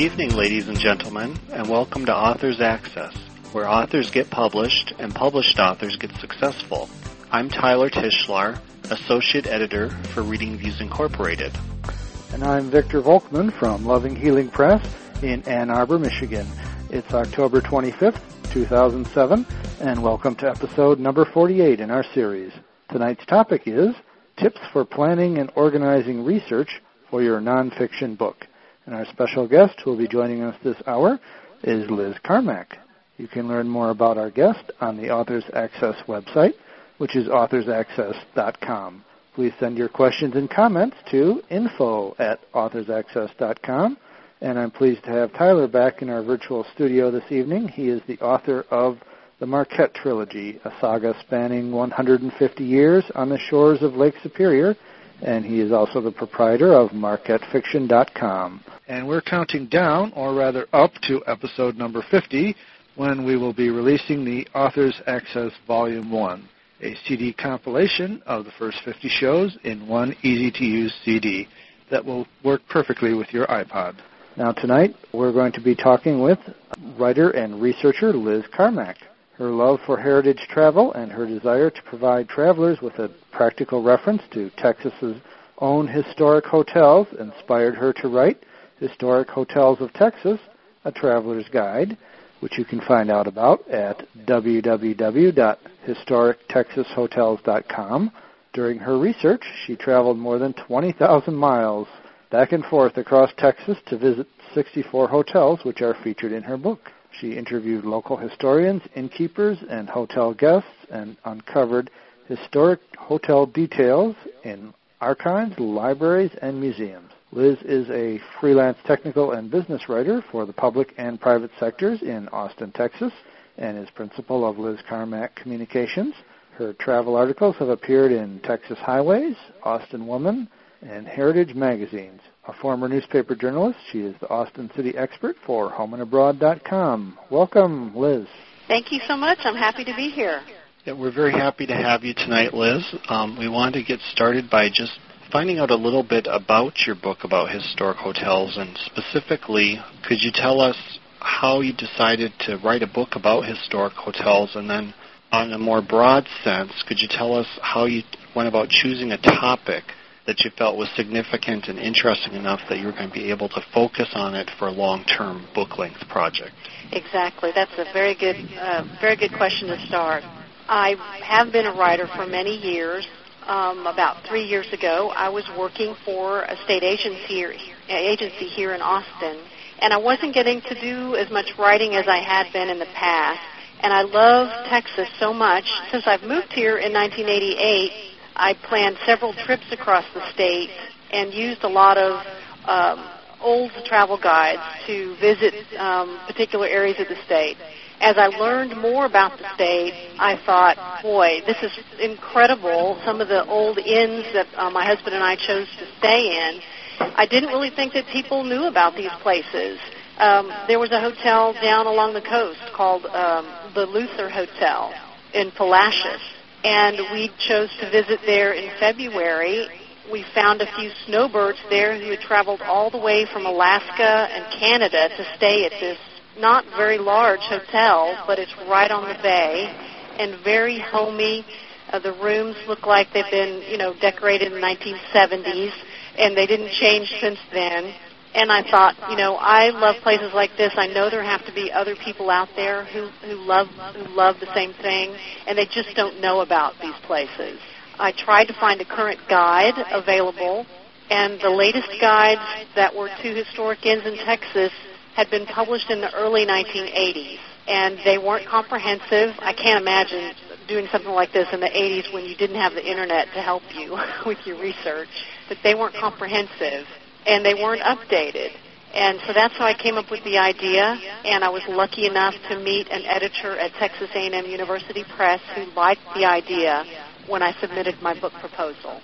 evening, ladies and gentlemen, and welcome to Authors Access, where authors get published and published authors get successful. I'm Tyler Tichelaar, Associate Editor for Reader Views Incorporated. And I'm Victor Volkman from Loving Healing Press in Ann Arbor, Michigan. It's October 25th, 2007, and welcome to episode number 48 in our series. Tonight's topic is Tips for Planning and Organizing Research for Your Nonfiction Book. And our special guest who will be joining us this hour is Liz Carmack. You can learn more about our guest on the Authors Access website, which is authorsaccess.com. Please send your questions and comments to info at authorsaccess.com. And I'm pleased to have Tyler back in our virtual studio this evening. He is the author of the Marquette Trilogy, a saga spanning 150 years on the shores of Lake Superior, and he is also the proprietor of MarquetteFiction.com and we're counting down, or rather up, to episode number 50 when we will be releasing the Authors Access Volume 1, a CD compilation of the first 50 shows in one easy to use CD that will work perfectly with your iPod. Now, tonight we're going to be talking with writer and researcher Liz Carmack. Her love for heritage travel and her desire to provide travelers with a practical reference to Texas's own historic hotels inspired her to write Historic Hotels of Texas, a traveler's guide, which you can find out about at www.historictexashotels.com. During her research, she traveled more than 20,000 miles back and forth across Texas to visit 64 hotels which are featured in her book. She interviewed local historians, innkeepers, and hotel guests and uncovered historic hotel details in archives, libraries, and museums. Liz is a freelance technical and business writer for the public and private sectors in Austin, Texas, and is principal of Liz Carmack Communications. Her travel articles have appeared in Texas Highways, Austin Woman, and Heritage magazines. A former newspaper journalist, she is the Austin City expert for homeandabroad.com. Welcome, Liz. Thank you so much. I'm happy to be here. Yeah, we're very happy to have you tonight, Liz. Um, we want to get started by just finding out a little bit about your book about historic hotels, and specifically, could you tell us how you decided to write a book about historic hotels, and then on a more broad sense, could you tell us how you went about choosing a topic that you felt was significant and interesting enough that you were going to be able to focus on it for a long-term book-length project? Exactly. That's a very good, uh, very good question to start. I have been a writer for many years um, about three years ago, I was working for a state agency here, agency here in Austin, and I wasn't getting to do as much writing as I had been in the past. And I love Texas so much. Since I've moved here in 1988, I planned several trips across the state and used a lot of um, old travel guides to visit um, particular areas of the state as I learned more about the state, I thought, boy, this is incredible. Some of the old inns that uh, my husband and I chose to stay in, I didn't really think that people knew about these places. Um, there was a hotel down along the coast called um, the Luther Hotel in Palacios, and we chose to visit there in February. We found a few snowbirds there who had traveled all the way from Alaska and Canada to stay at this not very large hotel, but it's right on the bay and very homey. Uh, the rooms look like they've been, you know, decorated in the 1970s, and they didn't change since then. And I thought, you know, I love places like this. I know there have to be other people out there who who love who love the same thing, and they just don't know about these places. I tried to find a current guide available, and the latest guides that were to historic inns in Texas had been published in the early 1980s, and they weren't comprehensive. I can't imagine doing something like this in the 80s when you didn't have the internet to help you with your research. But they weren't comprehensive, and they weren't updated. And so that's how I came up with the idea, and I was lucky enough to meet an editor at Texas A&M University Press who liked the idea when I submitted my book proposal.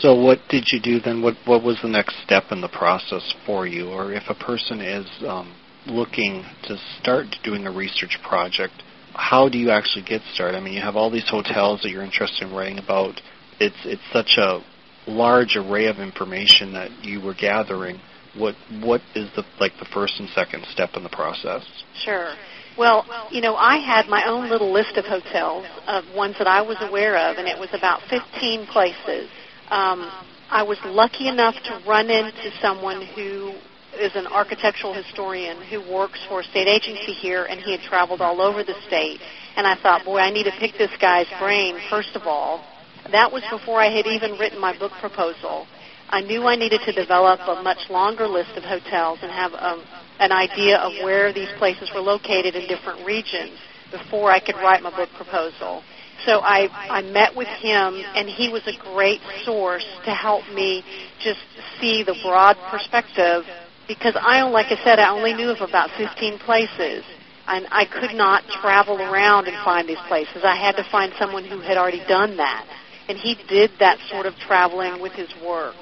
So what did you do then? What what was the next step in the process for you? Or if a person is um, looking to start doing a research project, how do you actually get started? I mean, you have all these hotels that you're interested in writing about. It's it's such a large array of information that you were gathering. what what is the like the first and second step in the process? Sure. Well, you know, I had my own little list of hotels of ones that I was aware of, and it was about 15 places. Um, I was lucky enough to run into someone who is an architectural historian who works for a state agency here, and he had traveled all over the state. And I thought, boy, I need to pick this guy's brain first of all. That was before I had even written my book proposal. I knew I needed to develop a much longer list of hotels and have um, an idea of where these places were located in different regions before I could write my book proposal. So I, I met with him, and he was a great source to help me just see the broad perspective because I, like I said, I only knew of about 15 places. And I could not travel around and find these places. I had to find someone who had already done that. And he did that sort of traveling with his work.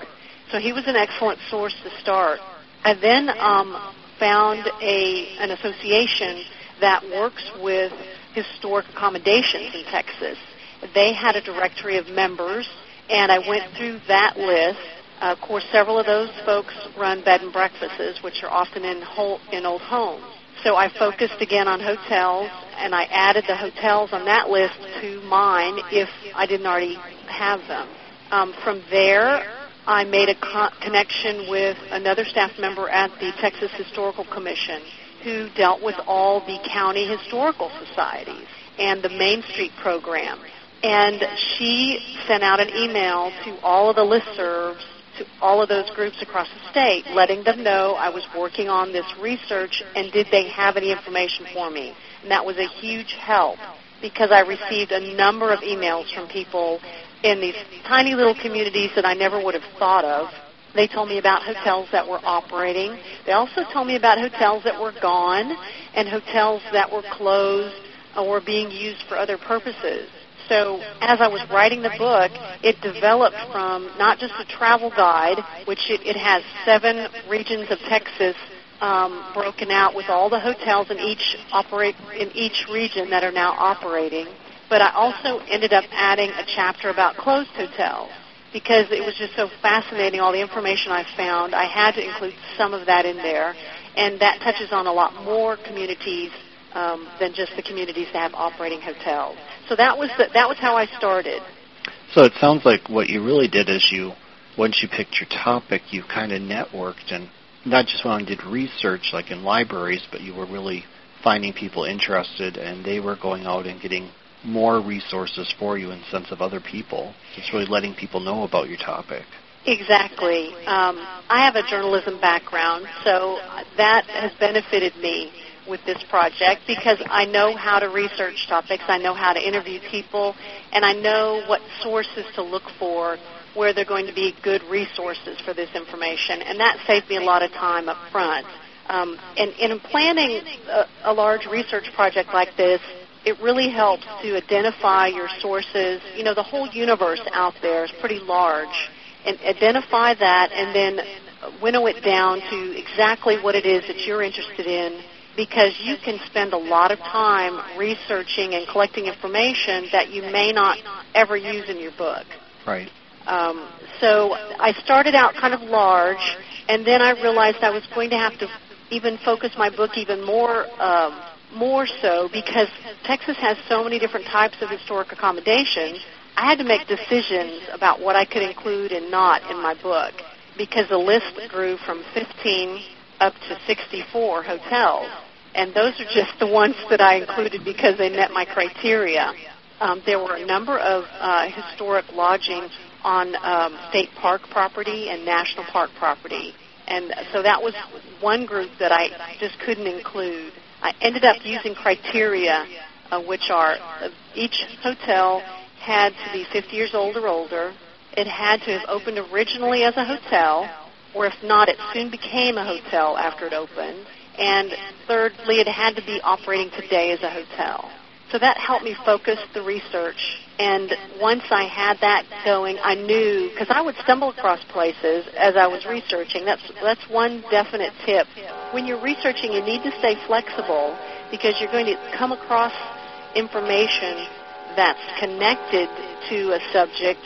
So he was an excellent source to start. I then um, found a an association that works with historic accommodations in Texas. They had a directory of members, and I went through that list. Uh, of course, several of those folks run bed and breakfasts, which are often in, whole, in old homes. So I focused again on hotels, and I added the hotels on that list to mine if I didn't already have them. Um, from there, I made a co- connection with another staff member at the Texas Historical Commission who dealt with all the county historical societies and the Main Street program. And she sent out an email to all of the listservs, all of those groups across the state, letting them know I was working on this research and did they have any information for me. And that was a huge help because I received a number of emails from people in these tiny little communities that I never would have thought of. They told me about hotels that were operating. They also told me about hotels that were gone and hotels that were closed or being used for other purposes. So as I was writing the book, it developed from not just a travel guide, which it, it has seven regions of Texas um, broken out with all the hotels in each operate in each region that are now operating, but I also ended up adding a chapter about closed hotels because it was just so fascinating, all the information I found. I had to include some of that in there, and that touches on a lot more communities um, than just the communities that have operating hotels. So that was the, that was how I started. So it sounds like what you really did is you, once you picked your topic, you kind of networked and not just went and did research like in libraries, but you were really finding people interested, and they were going out and getting more resources for you in the sense of other people. It's really letting people know about your topic. Exactly. Um, I have a journalism background, so that has benefited me with this project because I know how to research topics, I know how to interview people, and I know what sources to look for where they're going to be good resources for this information, and that saved me a lot of time up front. Um, and in planning a, a large research project like this, it really helps to identify your sources. You know, the whole universe out there is pretty large. And identify that and then winnow it down to exactly what it is that you're interested in because you can spend a lot of time researching and collecting information that you may not ever use in your book. Right. Um, so I started out kind of large, and then I realized I was going to have to even focus my book even more um, more so because Texas has so many different types of historic accommodations. I had to make decisions about what I could include and not in my book because the list grew from 15 up to 64 hotels. And those are just the ones that I included because they met my criteria. Um, there were a number of uh, historic lodgings on um, state park property and national park property. And so that was one group that I just couldn't include. I ended up using criteria, uh, which are uh, each hotel had to be 50 years old or older. It had to have opened originally as a hotel, or if not, it soon became a hotel after it opened. And thirdly, it had to be operating today as a hotel. So that helped me focus the research. And once I had that going, I knew because I would stumble across places as I was researching. That's that's one definite tip. When you're researching, you need to stay flexible because you're going to come across information that's connected to a subject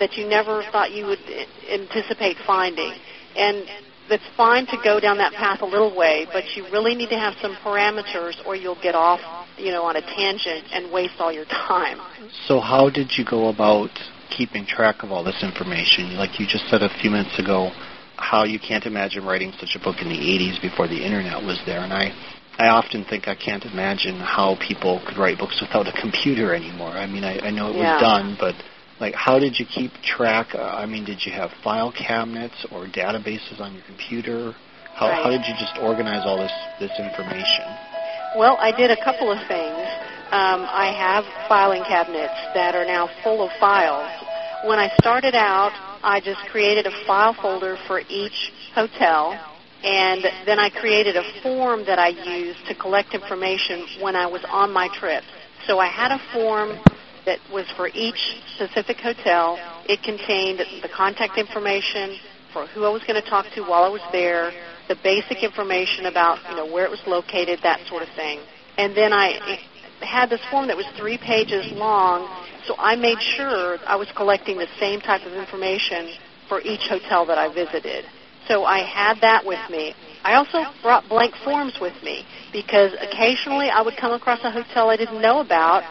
that you never thought you would anticipate finding. And it's fine to go down that path a little way, but you really need to have some parameters or you'll get off, you know, on a tangent and waste all your time. So how did you go about keeping track of all this information? Like you just said a few minutes ago, how you can't imagine writing such a book in the 80s before the internet was there, and I I often think I can't imagine how people could write books without a computer anymore. I mean, I, I know it yeah. was done, but like, how did you keep track? Uh, I mean, did you have file cabinets or databases on your computer? How, right. how did you just organize all this this information? Well, I did a couple of things. Um, I have filing cabinets that are now full of files. When I started out, I just created a file folder for each hotel, and then I created a form that I used to collect information when I was on my trips. So I had a form that was for each specific hotel. It contained the contact information for who I was going to talk to while I was there, the basic information about you know where it was located, that sort of thing. And then I had this form that was three pages long, so I made sure I was collecting the same type of information for each hotel that I visited. So I had that with me. I also brought blank forms with me because occasionally I would come across a hotel I didn't know about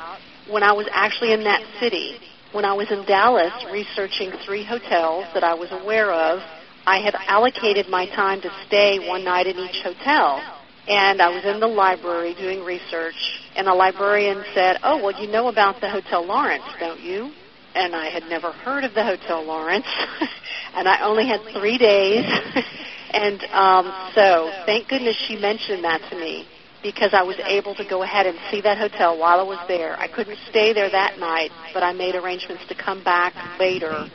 when I was actually in that city. When I was in Dallas researching three hotels that I was aware of, I had allocated my time to stay one night in each hotel. And I was in the library doing research, and the librarian said, Oh, well, you know about the Hotel Lawrence, don't you? And I had never heard of the Hotel Lawrence, and I only had three days. and um, so, thank goodness she mentioned that to me because I was able to go ahead and see that hotel while I was there. I couldn't stay there that night, but I made arrangements to come back later.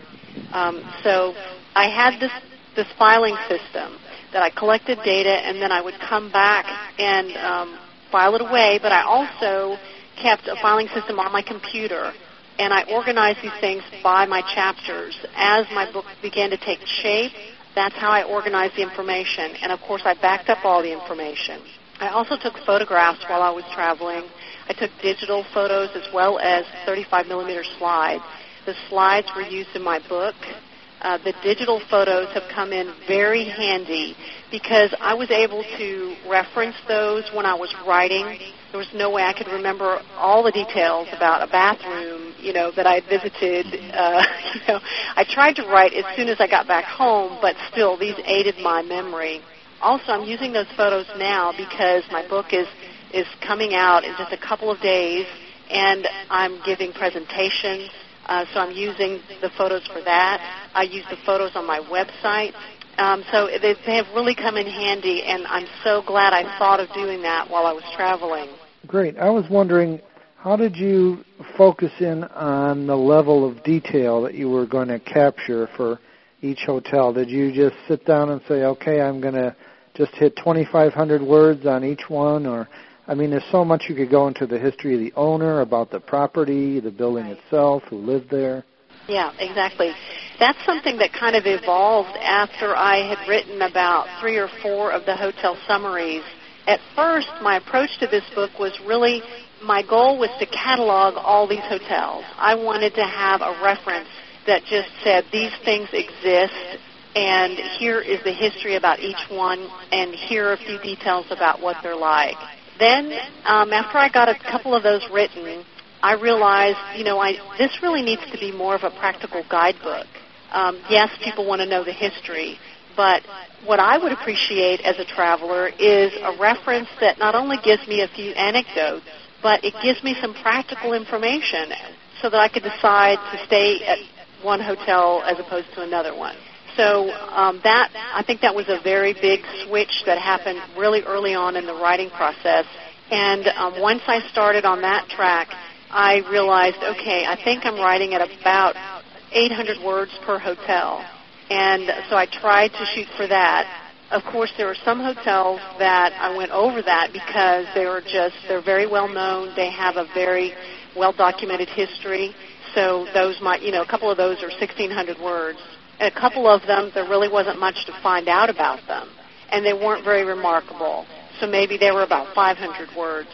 Um, so I had this this filing system that I collected data and then I would come back and um, file it away. But I also kept a filing system on my computer and I organized these things by my chapters. As my book began to take shape, that's how I organized the information. And of course, I backed up all the information. I also took photographs while I was traveling. I took digital photos as well as 35 millimeter slides. The slides were used in my book. Uh, the digital photos have come in very handy because I was able to reference those when I was writing. There was no way I could remember all the details about a bathroom, you know, that I visited. Uh, you know, I tried to write as soon as I got back home, but still, these aided my memory also, I'm using those photos now because my book is is coming out in just a couple of days, and I'm giving presentations. Uh, so I'm using the photos for that. I use the photos on my website. Um, so they, they have really come in handy, and I'm so glad I thought of doing that while I was traveling. Great. I was wondering, how did you focus in on the level of detail that you were going to capture for each hotel? Did you just sit down and say, okay, I'm going to just hit 2,500 words on each one, or I mean, there's so much you could go into the history of the owner, about the property, the building right. itself, who lived there. Yeah, exactly. That's something that kind of evolved after I had written about three or four of the hotel summaries. At first, my approach to this book was really my goal was to catalog all these hotels. I wanted to have a reference that just said these things exist and here is the history about each one, and here are a few details about what they're like. Then, um, after I got a couple of those written, I realized, you know, I, this really needs to be more of a practical guidebook. Um, yes, people want to know the history, but what I would appreciate as a traveler is a reference that not only gives me a few anecdotes, but it gives me some practical information so that I could decide to stay at one hotel as opposed to another one. So um, that I think that was a very big switch that happened really early on in the writing process. And um, once I started on that track, I realized, okay, I think I'm writing at about 800 words per hotel. And so I tried to shoot for that. Of course, there were some hotels that I went over that because they were just, they're very well known. They have a very well documented history. So those might, you know, a couple of those are 1,600 words a couple of them, there really wasn't much to find out about them, and they weren't very remarkable. So maybe they were about 500 words.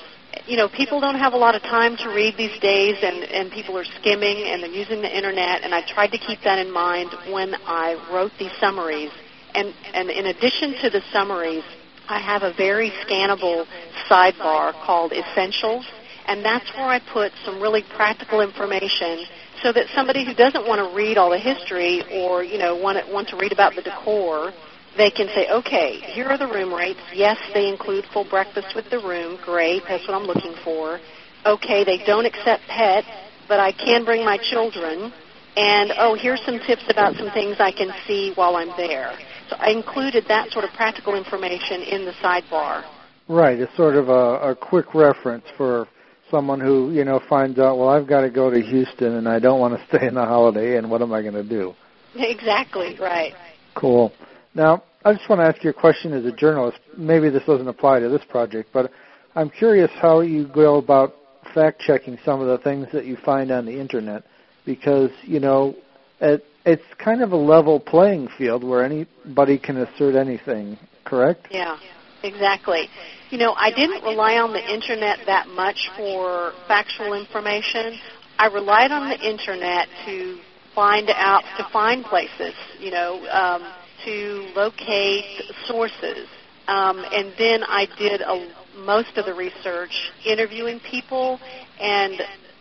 You know, people don't have a lot of time to read these days, and, and people are skimming and they're using the internet, and I tried to keep that in mind when I wrote these summaries. And, and in addition to the summaries, I have a very scannable sidebar called Essentials, and that's where I put some really practical information so that somebody who doesn't want to read all the history or you know want to, want to read about the decor, they can say, okay, here are the room rates. Yes, they include full breakfast with the room. Great, that's what I'm looking for. Okay, they don't accept pets, but I can bring my children. And oh, here's some tips about some things I can see while I'm there. So I included that sort of practical information in the sidebar. Right, it's sort of a, a quick reference for someone who you know finds out, well, I've got to go to Houston and I don't want to stay in the Holiday, and what am I going to do? Exactly right. Cool. Now, I just want to ask you a question as a journalist. Maybe this doesn't apply to this project, but I'm curious how you go about fact checking some of the things that you find on the internet, because you know, it, it's kind of a level playing field where anybody can assert anything. Correct? Yeah, exactly. You know, I didn't rely on the internet that much for factual information. I relied on the internet to find out, to find places, you know, um, to locate sources. Um, and then I did a, most of the research interviewing people and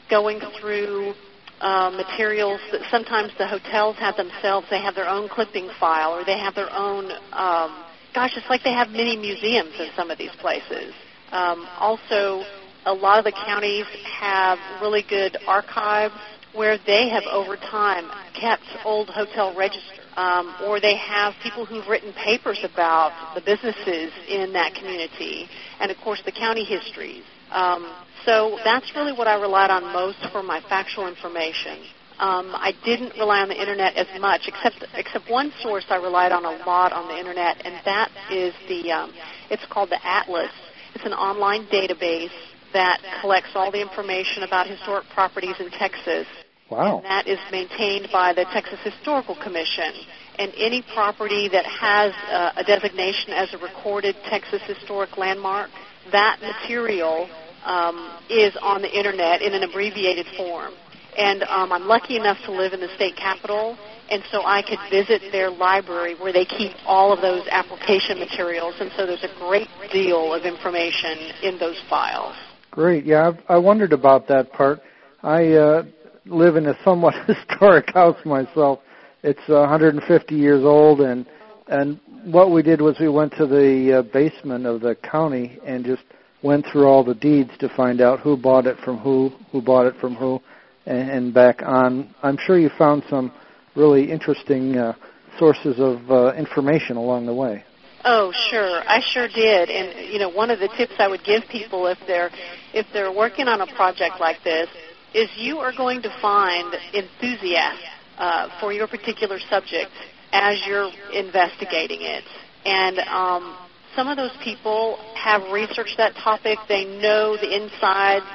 going through uh, materials that sometimes the hotels have themselves. They have their own clipping file or they have their own um, gosh, it's like they have mini museums in some of these places. Um, also, a lot of the counties have really good archives where they have over time kept old hotel registers, um, or they have people who've written papers about the businesses in that community, and of course the county histories. Um, so that's really what I relied on most for my factual information. Um, I didn't rely on the internet as much, except except one source I relied on a lot on the internet, and that is the um, it's called the Atlas. It's an online database that collects all the information about historic properties in Texas. Wow. And that is maintained by the Texas Historical Commission. And any property that has uh, a designation as a recorded Texas historic landmark, that material um, is on the internet in an abbreviated form and um, I'm lucky enough to live in the state capital, and so I could visit their library where they keep all of those application materials, and so there's a great deal of information in those files. Great, yeah, I've, I wondered about that part. I uh, live in a somewhat historic house myself. It's uh, 150 years old, and and what we did was we went to the uh, basement of the county and just went through all the deeds to find out who bought it from who, who bought it from who and back on. I'm sure you found some really interesting uh, sources of uh, information along the way. Oh, sure. I sure did. And you know, one of the tips I would give people if they're if they're working on a project like this is you are going to find enthusiasts uh, for your particular subject as you're investigating it. And um, some of those people have researched that topic. They know the insides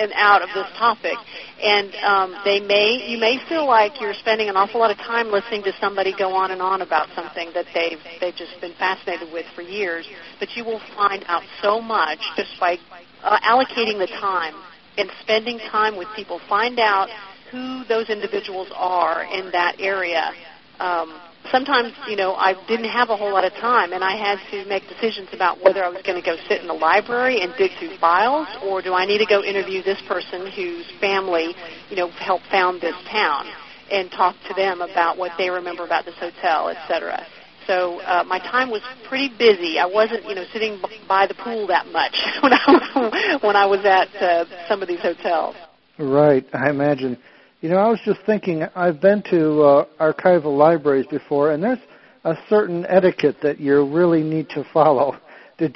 and out of this topic. And um, they may, you may feel like you're spending an awful lot of time listening to somebody go on and on about something that they've they've just been fascinated with for years. But you will find out so much just by uh, allocating the time and spending time with people. Find out who those individuals are in that area. Um, sometimes, you know, I didn't have a whole lot of time, and I had to make decisions about whether I was going to go sit in the library and dig through files, or do I need to go interview this person whose family, you know, helped found this town, and talk to them about what they remember about this hotel, etc. So uh, my time was pretty busy. I wasn't, you know, sitting b- by the pool that much when I when I was at uh, some of these hotels. Right, I imagine. You know, I was just thinking, I've been to uh, archival libraries before, and there's a certain etiquette that you really need to follow. Did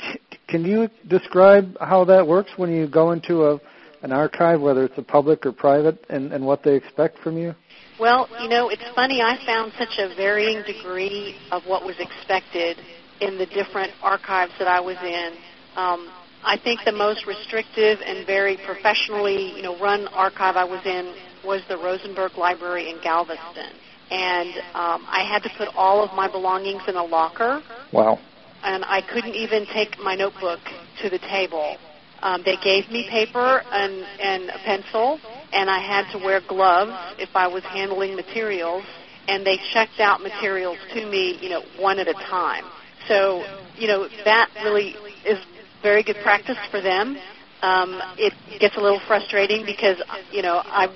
can you describe how that works when you go into a an archive, whether it's a public or private, and, and what they expect from you? Well, you know, it's funny. I found such a varying degree of what was expected in the different archives that I was in. Um, I think the most restrictive and very professionally, you know, run archive I was in was the Rosenberg Library in Galveston. And um, I had to put all of my belongings in a locker. Wow. And I couldn't even take my notebook to the table. Um, they gave me paper and, and a pencil, and I had to wear gloves if I was handling materials. and they checked out materials to me, you know, one at a time. So, you know, that really is very good practice for them. Um, it gets a little frustrating because, you know, I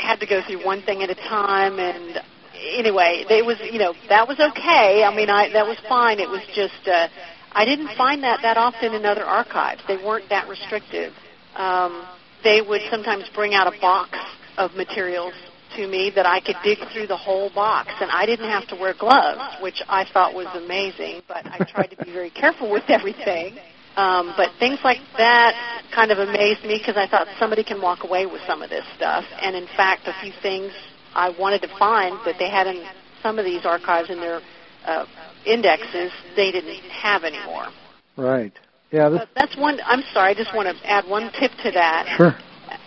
had to go through one thing at a time and anyway, it was, you know, that was okay. I mean, I that was fine. It was just uh I didn't find that that often in other archives. They weren't that restrictive. Um, they would sometimes bring out a box of materials to me that I could dig through the whole box, and I didn't have to wear gloves, which I thought was amazing. But I tried to be very careful with everything. Um, but things like that kind of amazed me because I thought somebody can walk away with some of this stuff. And in fact, a few things I wanted to find that they had in some of these archives in their uh, indexes they didn't have anymore. Right. Yeah. This... That's one. I'm sorry. I just want to add one tip to that. Sure.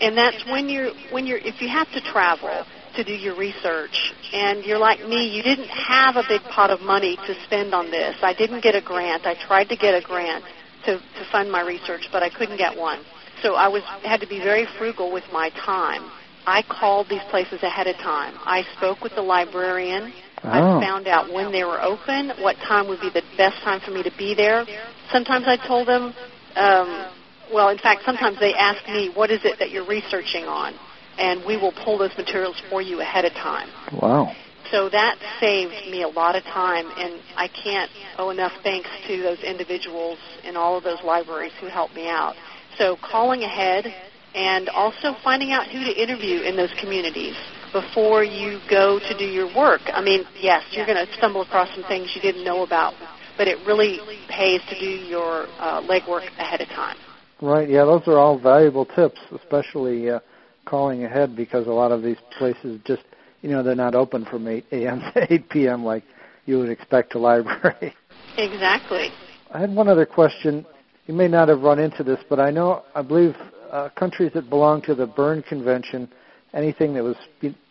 And that's when you're when you're if you have to travel to do your research and you're like me, you didn't have a big pot of money to spend on this. I didn't get a grant. I tried to get a grant to to fund my research, but I couldn't get one. So I was had to be very frugal with my time. I called these places ahead of time. I spoke with the librarian Oh. I found out when they were open, what time would be the best time for me to be there. Sometimes I told them, um, well, in fact, sometimes they ask me, what is it that you're researching on? And we will pull those materials for you ahead of time. Wow. So that saved me a lot of time, and I can't owe enough thanks to those individuals in all of those libraries who helped me out. So calling ahead and also finding out who to interview in those communities before you go to do your work. I mean, yes, you're going to stumble across some things you didn't know about, but it really pays to do your uh, legwork ahead of time. Right. Yeah, those are all valuable tips, especially uh, calling ahead because a lot of these places just, you know, they're not open from 8 a.m. to 8 p.m. like you would expect a library. Exactly. I had one other question. You may not have run into this, but I know, I believe uh, countries that belong to the Berne Convention, anything that was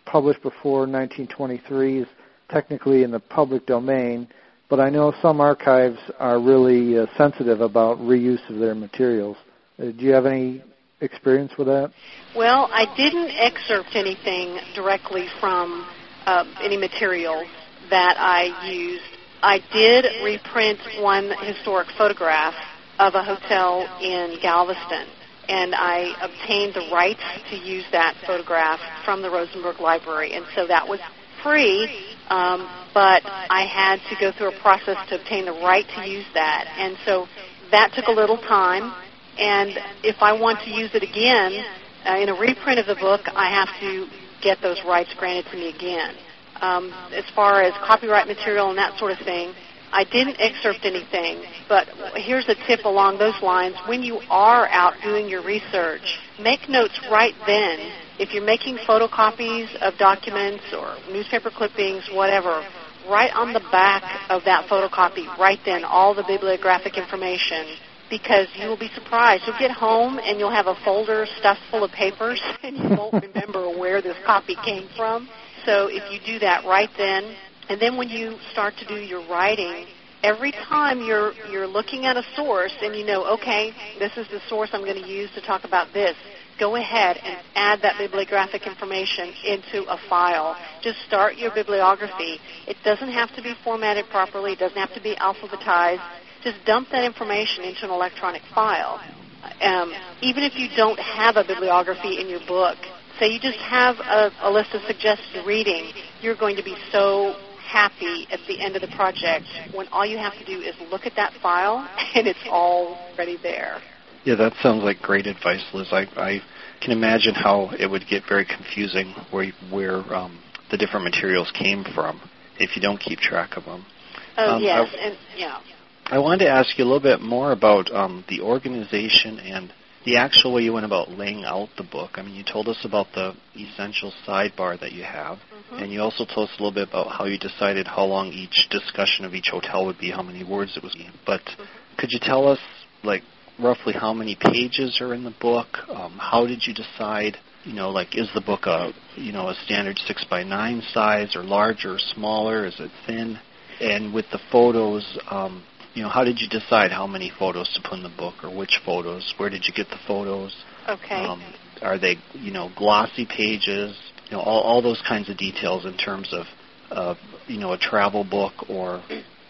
published before 1923 is technically in the public domain, but I know some archives are really uh, sensitive about reuse of their materials. Uh, do you have any experience with that? Well, I didn't excerpt anything directly from uh, any material that I used. I did reprint one historic photograph of a hotel in Galveston and I obtained the rights to use that photograph from the Rosenberg Library, and so that was free. Um, but I had to go through a process to obtain the right to use that, and so that took a little time. And if I want to use it again uh, in a reprint of the book, I have to get those rights granted to me again. Um, as far as copyright material and that sort of thing, I didn't excerpt anything, but here's a tip along those lines. When you are out doing your research, make notes right then. If you're making photocopies of documents or newspaper clippings, whatever, right on the back of that photocopy, right then all the bibliographic information because you will be surprised. You'll get home and you'll have a folder stuffed full of papers and you won't remember where this copy came from. So if you do that right then, and then when you start to do your writing, every time you're you're looking at a source and you know, okay, this is the source I'm going to use to talk about this. Go ahead and add that bibliographic information into a file. Just start your bibliography. It doesn't have to be formatted properly. It doesn't have to be alphabetized. Just dump that information into an electronic file. Um, even if you don't have a bibliography in your book, say you just have a, a list of suggested reading, you're going to be so happy at the end of the project when all you have to do is look at that file and it's already there. Yeah, that sounds like great advice, Liz. I, I can imagine how it would get very confusing where where um, the different materials came from if you don't keep track of them. Oh Um, yes, I- and yeah. I wanted to ask you a little bit more about um, the organization and the actual way you went about laying out the book. I mean, you told us about the essential sidebar that you have, Mhm. and you also told us a little bit about how you decided how long each discussion of each hotel would be, how many words it was. But could you tell us, like, roughly how many pages are in the book? Um, how did you decide? You know, like, is the book a you know a standard six by nine size, or larger, or smaller? Is it thin? And with the photos, um, you know, how did you decide how many photos to put in the book, or which photos? Where did you get the photos? Okay. Um, are they, you know, glossy pages? You know, all, all those kinds of details in terms of of you know a travel book or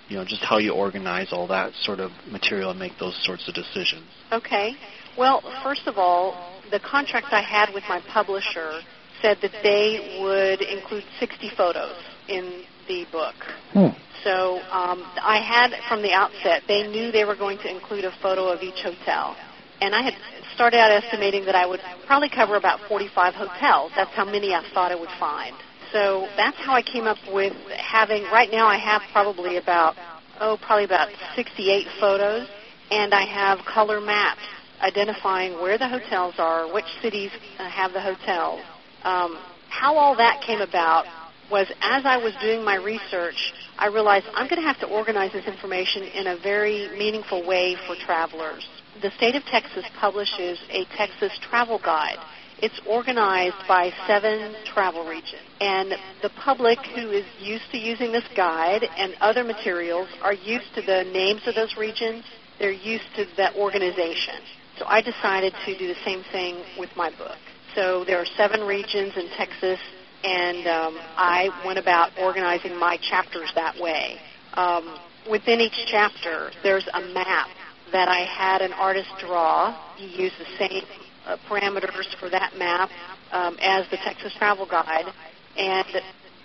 you know just how you organize all that sort of material and make those sorts of decisions. Okay. Well, first of all, the contract I had with my publisher said that they would include 60 photos in the book. Hmm. So um, I had from the outset, they knew they were going to include a photo of each hotel. And I had started out estimating that I would probably cover about 45 hotels. That's how many I thought I would find. So that's how I came up with having, right now I have probably about, oh, probably about 68 photos. And I have color maps identifying where the hotels are, which cities uh, have the hotels. Um, how all that came about was as I was doing my research, I realized I'm going to have to organize this information in a very meaningful way for travelers. The state of Texas publishes a Texas travel guide. It's organized by seven travel regions. And the public who is used to using this guide and other materials are used to the names of those regions. They're used to that organization. So I decided to do the same thing with my book. So there are seven regions in Texas and um, I went about organizing my chapters that way. Um, within each chapter, there's a map that I had an artist draw. He used the same uh, parameters for that map um, as the Texas Travel Guide, and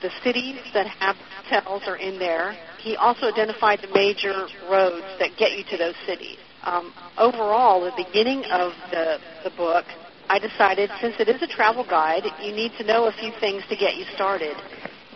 the cities that have hotels are in there. He also identified the major roads that get you to those cities. Um, overall, the beginning of the, the book I decided since it is a travel guide, you need to know a few things to get you started.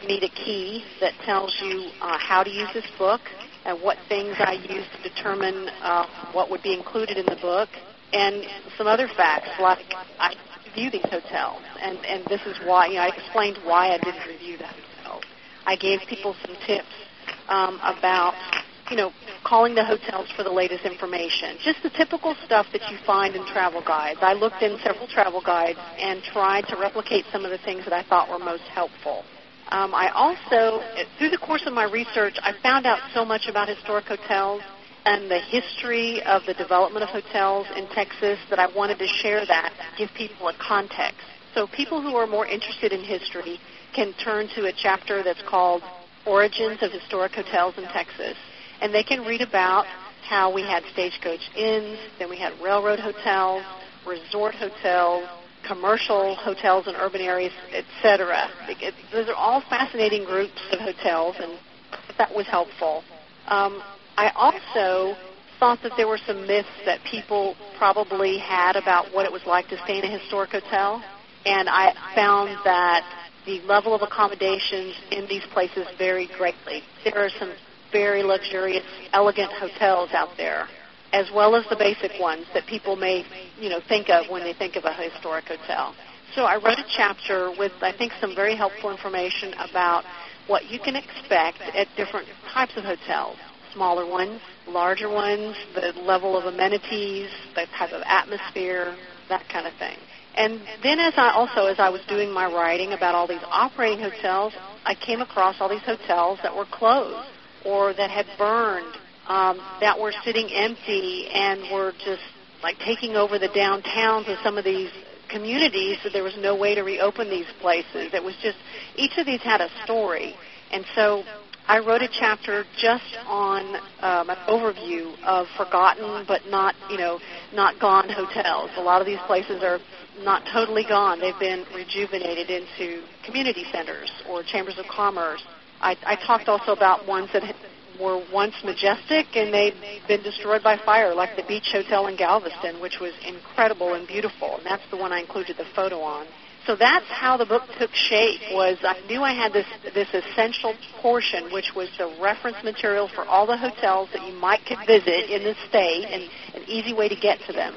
You need a key that tells you uh, how to use this book and what things I use to determine uh, what would be included in the book, and some other facts like I review these hotels, and and this is why you know, I explained why I didn't review the hotels. I gave people some tips um, about you know, calling the hotels for the latest information. Just the typical stuff that you find in travel guides. I looked in several travel guides and tried to replicate some of the things that I thought were most helpful. Um, I also, through the course of my research, I found out so much about historic hotels and the history of the development of hotels in Texas that I wanted to share that, give people a context. So people who are more interested in history can turn to a chapter that's called Origins of Historic Hotels in Texas and they can read about how we had stagecoach inns, then we had railroad hotels, resort hotels, commercial hotels in urban areas, etc. Those are all fascinating groups of hotels, and that was helpful. Um, I also thought that there were some myths that people probably had about what it was like to stay in a historic hotel, and I found that the level of accommodations in these places varied greatly. There are some very luxurious, elegant hotels out there, as well as the basic ones that people may, you know, think of when they think of a historic hotel. So I wrote a chapter with, I think, some very helpful information about what you can expect at different types of hotels. Smaller ones, larger ones, the level of amenities, the type of atmosphere, that kind of thing. And then as I also, as I was doing my writing about all these operating hotels, I came across all these hotels that were closed or that had burned um, that were sitting empty and were just like taking over the downtowns of some of these communities so there was no way to reopen these places. It was just each of these had a story. And so I wrote a chapter just on um, an overview of forgotten but not, you know, not gone hotels. A lot of these places are not totally gone. They've been rejuvenated into community centers or chambers of commerce I, I talked also about ones that were once majestic and they've been destroyed by fire, like the Beach Hotel in Galveston, which was incredible and beautiful, and that's the one I included the photo on. So that's how the book took shape. Was I knew I had this this essential portion, which was the reference material for all the hotels that you might could visit in the state, and an easy way to get to them.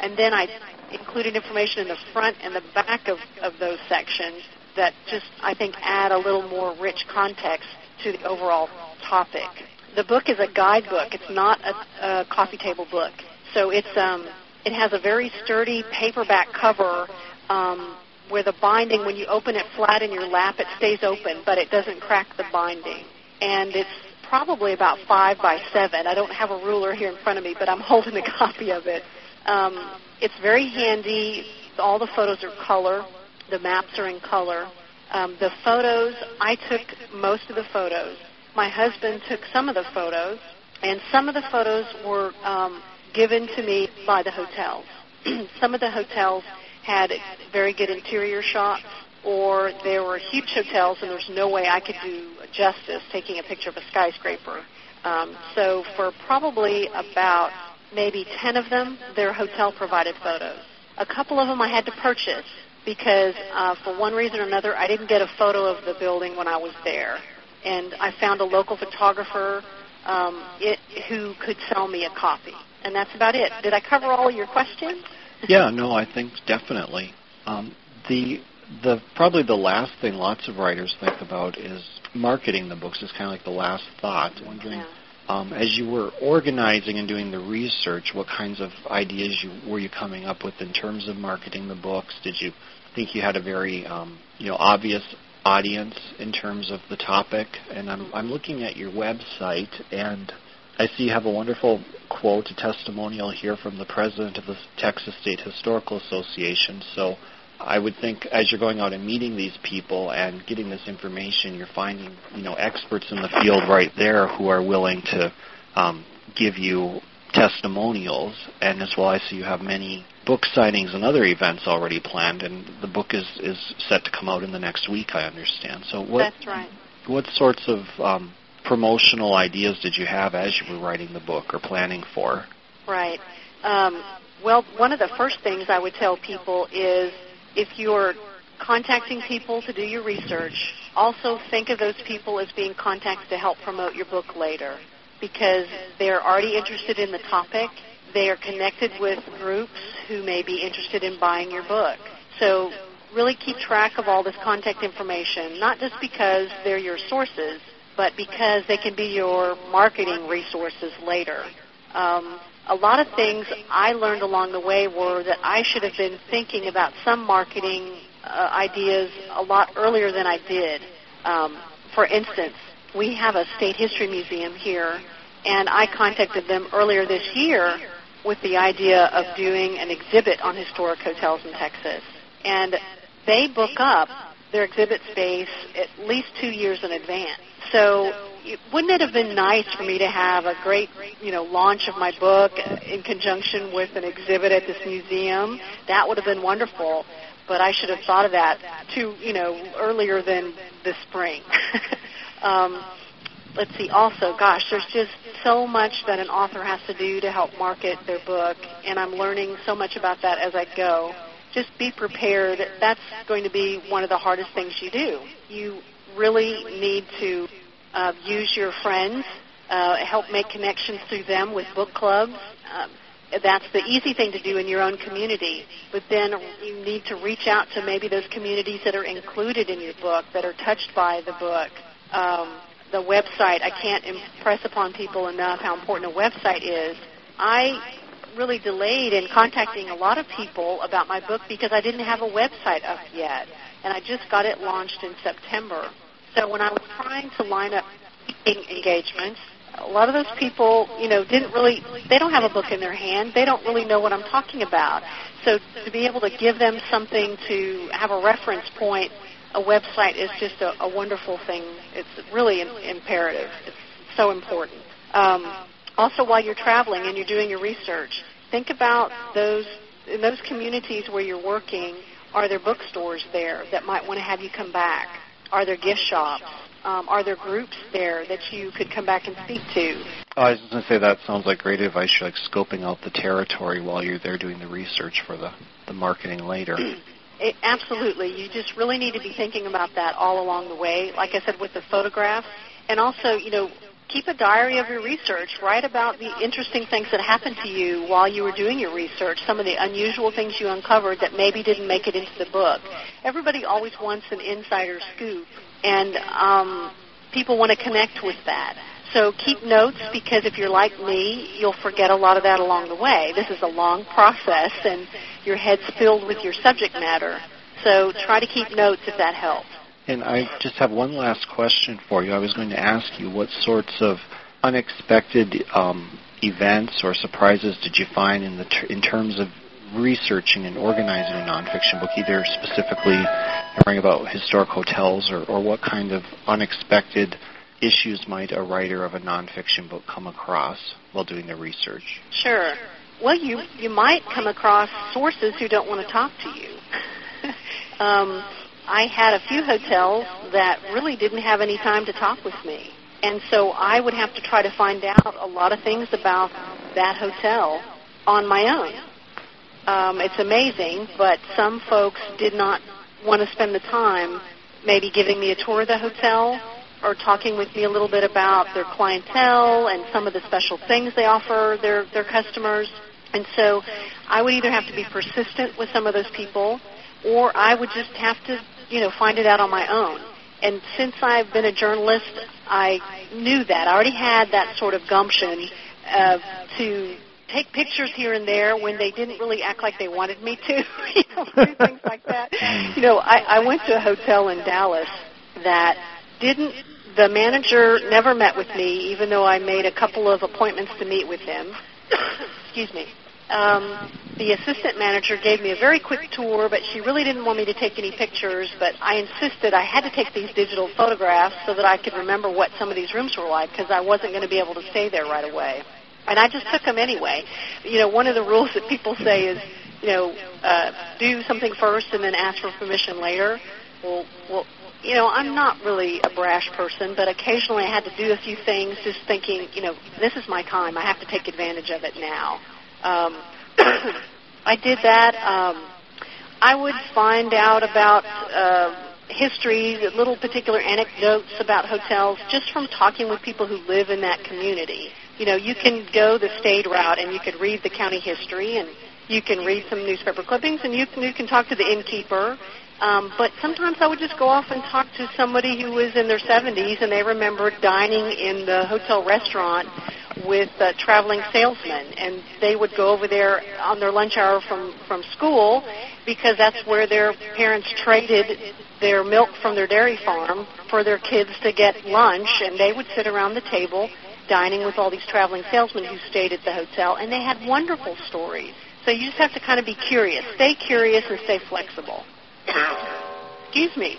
And then I included information in the front and the back of, of those sections that just, I think, add a little more rich context to the overall topic. The book is a guidebook. It's not a, a coffee table book. So it's um, it has a very sturdy paperback cover um, where the binding, when you open it flat in your lap, it stays open, but it doesn't crack the binding. And it's probably about five by seven. I don't have a ruler here in front of me, but I'm holding a copy of it. Um, it's very handy. All the photos are color. The maps are in color. Um, the photos, I took most of the photos. My husband took some of the photos, and some of the photos were um, given to me by the hotels. some of the hotels had very good interior shots, or there were huge hotels, and there's no way I could do justice taking a picture of a skyscraper. Um, so for probably about maybe 10 of them, their hotel provided photos. A couple of them I had to purchase because uh, for one reason or another, I didn't get a photo of the building when I was there. And I found a local photographer um, it, who could sell me a copy. And that's about it. Did I cover all your questions? yeah, no, I think definitely. Um, the the probably the last thing lots of writers think about is marketing the books. Is kind of like the last thought. Wondering, yeah. um, as you were organizing and doing the research, what kinds of ideas you, were you coming up with in terms of marketing the books? Did you think you had a very um, you know obvious audience in terms of the topic? And I'm I'm looking at your website and I see you have a wonderful quote, a testimonial here from the president of the Texas State Historical Association. So I would think as you're going out and meeting these people and getting this information, you're finding you know experts in the field right there who are willing to um, give you testimonials. And as well, I see you have many book signings and other events already planned, and the book is is set to come out in the next week. I understand. So what? That's right. What sorts of um, promotional ideas did you have as you were writing the book or planning for? Right. Um, well, one of the first things I would tell people is if you're contacting people to do your research, also think of those people as being contacts to help promote your book later because they're already interested in the topic. They are connected with groups who may be interested in buying your book. So really keep track of all this contact information, not just because they're your sources, but because they can be your marketing resources later. Um, a lot of things I learned along the way were that I should have been thinking about some marketing uh, ideas a lot earlier than I did. Um, for instance, we have a state history museum here, and I contacted them earlier this year with the idea of doing an exhibit on historic hotels in Texas. And they book up their exhibit space at least two years in advance. So wouldn't it have been nice for me to have a great, you know, launch of my book in conjunction with an exhibit at this museum? That would have been wonderful. But I should have thought of that too, you know, earlier than this spring. um, let's see. Also, gosh, there's just so much that an author has to do to help market their book, and I'm learning so much about that as I go. Just be prepared. That's going to be one of the hardest things you do. You really need to uh, use your friends, uh, help make connections through them with book clubs. Um, that's the easy thing to do in your own community. But then you need to reach out to maybe those communities that are included in your book, that are touched by the book. Um, the website, I can't impress upon people enough how important a website is. I really delayed in contacting a lot of people about my book because I didn't have a website up yet. And I just got it launched in September. So when I was trying to line up engagements, a lot of those people, you know, didn't really, they don't have a book in their hand. They don't really know what I'm talking about. So to be able to give them something to have a reference point, a website is just a, a wonderful thing. It's really in, imperative. It's so important. Um, also, while you're traveling and you're doing your research, think about those in those communities where you're working. Are there bookstores there that might want to have you come back? Are there gift shops? Um, are there groups there that you could come back and speak to? Oh, I was going to say that sounds like great advice. You're like scoping out the territory while you're there doing the research for the, the marketing later. It, absolutely. You just really need to be thinking about that all along the way. Like I said, with the photographs, and also, you know, keep a diary of your research. Write about the interesting things that happened to you while you were doing your research, some of the unusual things you uncovered that maybe didn't make it into the book. Everybody always wants an insider scoop, and um, people want to connect with that. So keep notes because if you're like me, you'll forget a lot of that along the way. This is a long process, and your head's filled with your subject matter. So try to keep notes if that helps. And I just have one last question for you. I was going to ask you what sorts of unexpected um, events or surprises did you find in the ter- in terms of researching and organizing a nonfiction book, either specifically writing about historic hotels or, or what kind of unexpected issues might a writer of a nonfiction book come across while doing the research? Sure. Well, you you might come across sources who don't want to talk to you. um, I had a few hotels that really didn't have any time to talk with me, and so I would have to try to find out a lot of things about that hotel on my own. Um, it's amazing, but some folks did not want to spend the time maybe giving me a tour of the hotel or talking with me a little bit about their clientele and some of the special things they offer their their customers. And so I would either have to be persistent with some of those people or I would just have to, you know, find it out on my own. And since I've been a journalist, I knew that. I already had that sort of gumption uh, to take pictures here and there when they didn't really act like they wanted me to, you know, things like that. You know, I, I went to a hotel in Dallas that didn't the manager never met with me, even though I made a couple of appointments to meet with him. Excuse me. Um, the assistant manager gave me a very quick tour, but she really didn't want me to take any pictures. But I insisted I had to take these digital photographs so that I could remember what some of these rooms were like because I wasn't going to be able to stay there right away. And I just took them anyway. You know, one of the rules that people say is, you know, uh, do something first and then ask for permission later. Well, well, you know, I'm not really a brash person, but occasionally I had to do a few things just thinking, you know, this is my time. I have to take advantage of it now. Um, I did that. Um, I would find out about uh, history, little particular anecdotes about hotels just from talking with people who live in that community. You know, you can go the state route and you could read the county history and you can read some newspaper clippings and you can, you can talk to the innkeeper um, but sometimes I would just go off and talk to somebody who was in their 70s and they remembered dining in the hotel restaurant with uh, traveling salesmen, and they would go over there on their lunch hour from from school because that's where their parents traded their milk from their dairy farm for their kids to get lunch, and they would sit around the table dining with all these traveling salesmen who stayed at the hotel, and they had wonderful stories. So you just have to kind of be curious, stay curious, and stay flexible. Excuse me.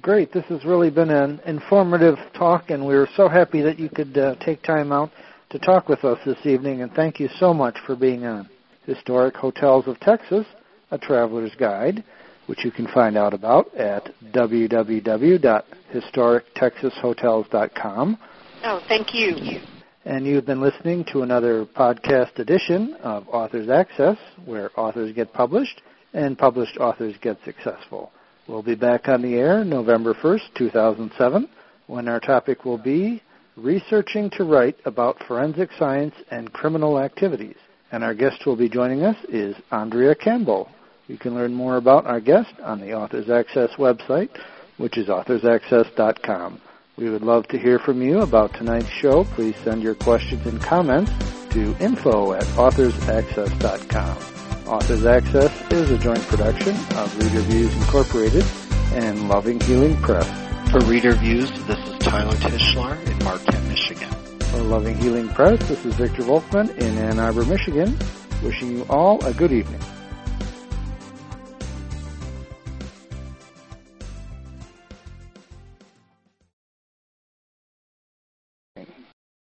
Great. This has really been an informative talk, and we're so happy that you could uh, take time out to talk with us this evening, and thank you so much for being on Historic Hotels of Texas, a traveler's guide, which you can find out about at www.historictexashotels.com. Oh, thank you. And you've been listening to another podcast edition of Authors Access, where authors get published and published authors get successful. We'll be back on the air November 1st, 2007, when our topic will be Researching to Write about Forensic Science and Criminal Activities. And our guest who will be joining us is Andrea Campbell. You can learn more about our guest on the Authors Access website, which is authorsaccess.com. We would love to hear from you about tonight's show. Please send your questions and comments to info at authorsaccess.com. Authors Access is a joint production of Reader Views Incorporated and Loving Healing Press. For Reader Views, this is Tyler Tichelaar in Marquette, Michigan. For Loving Healing Press, this is Victor Volkman in Ann Arbor, Michigan, wishing you all a good evening.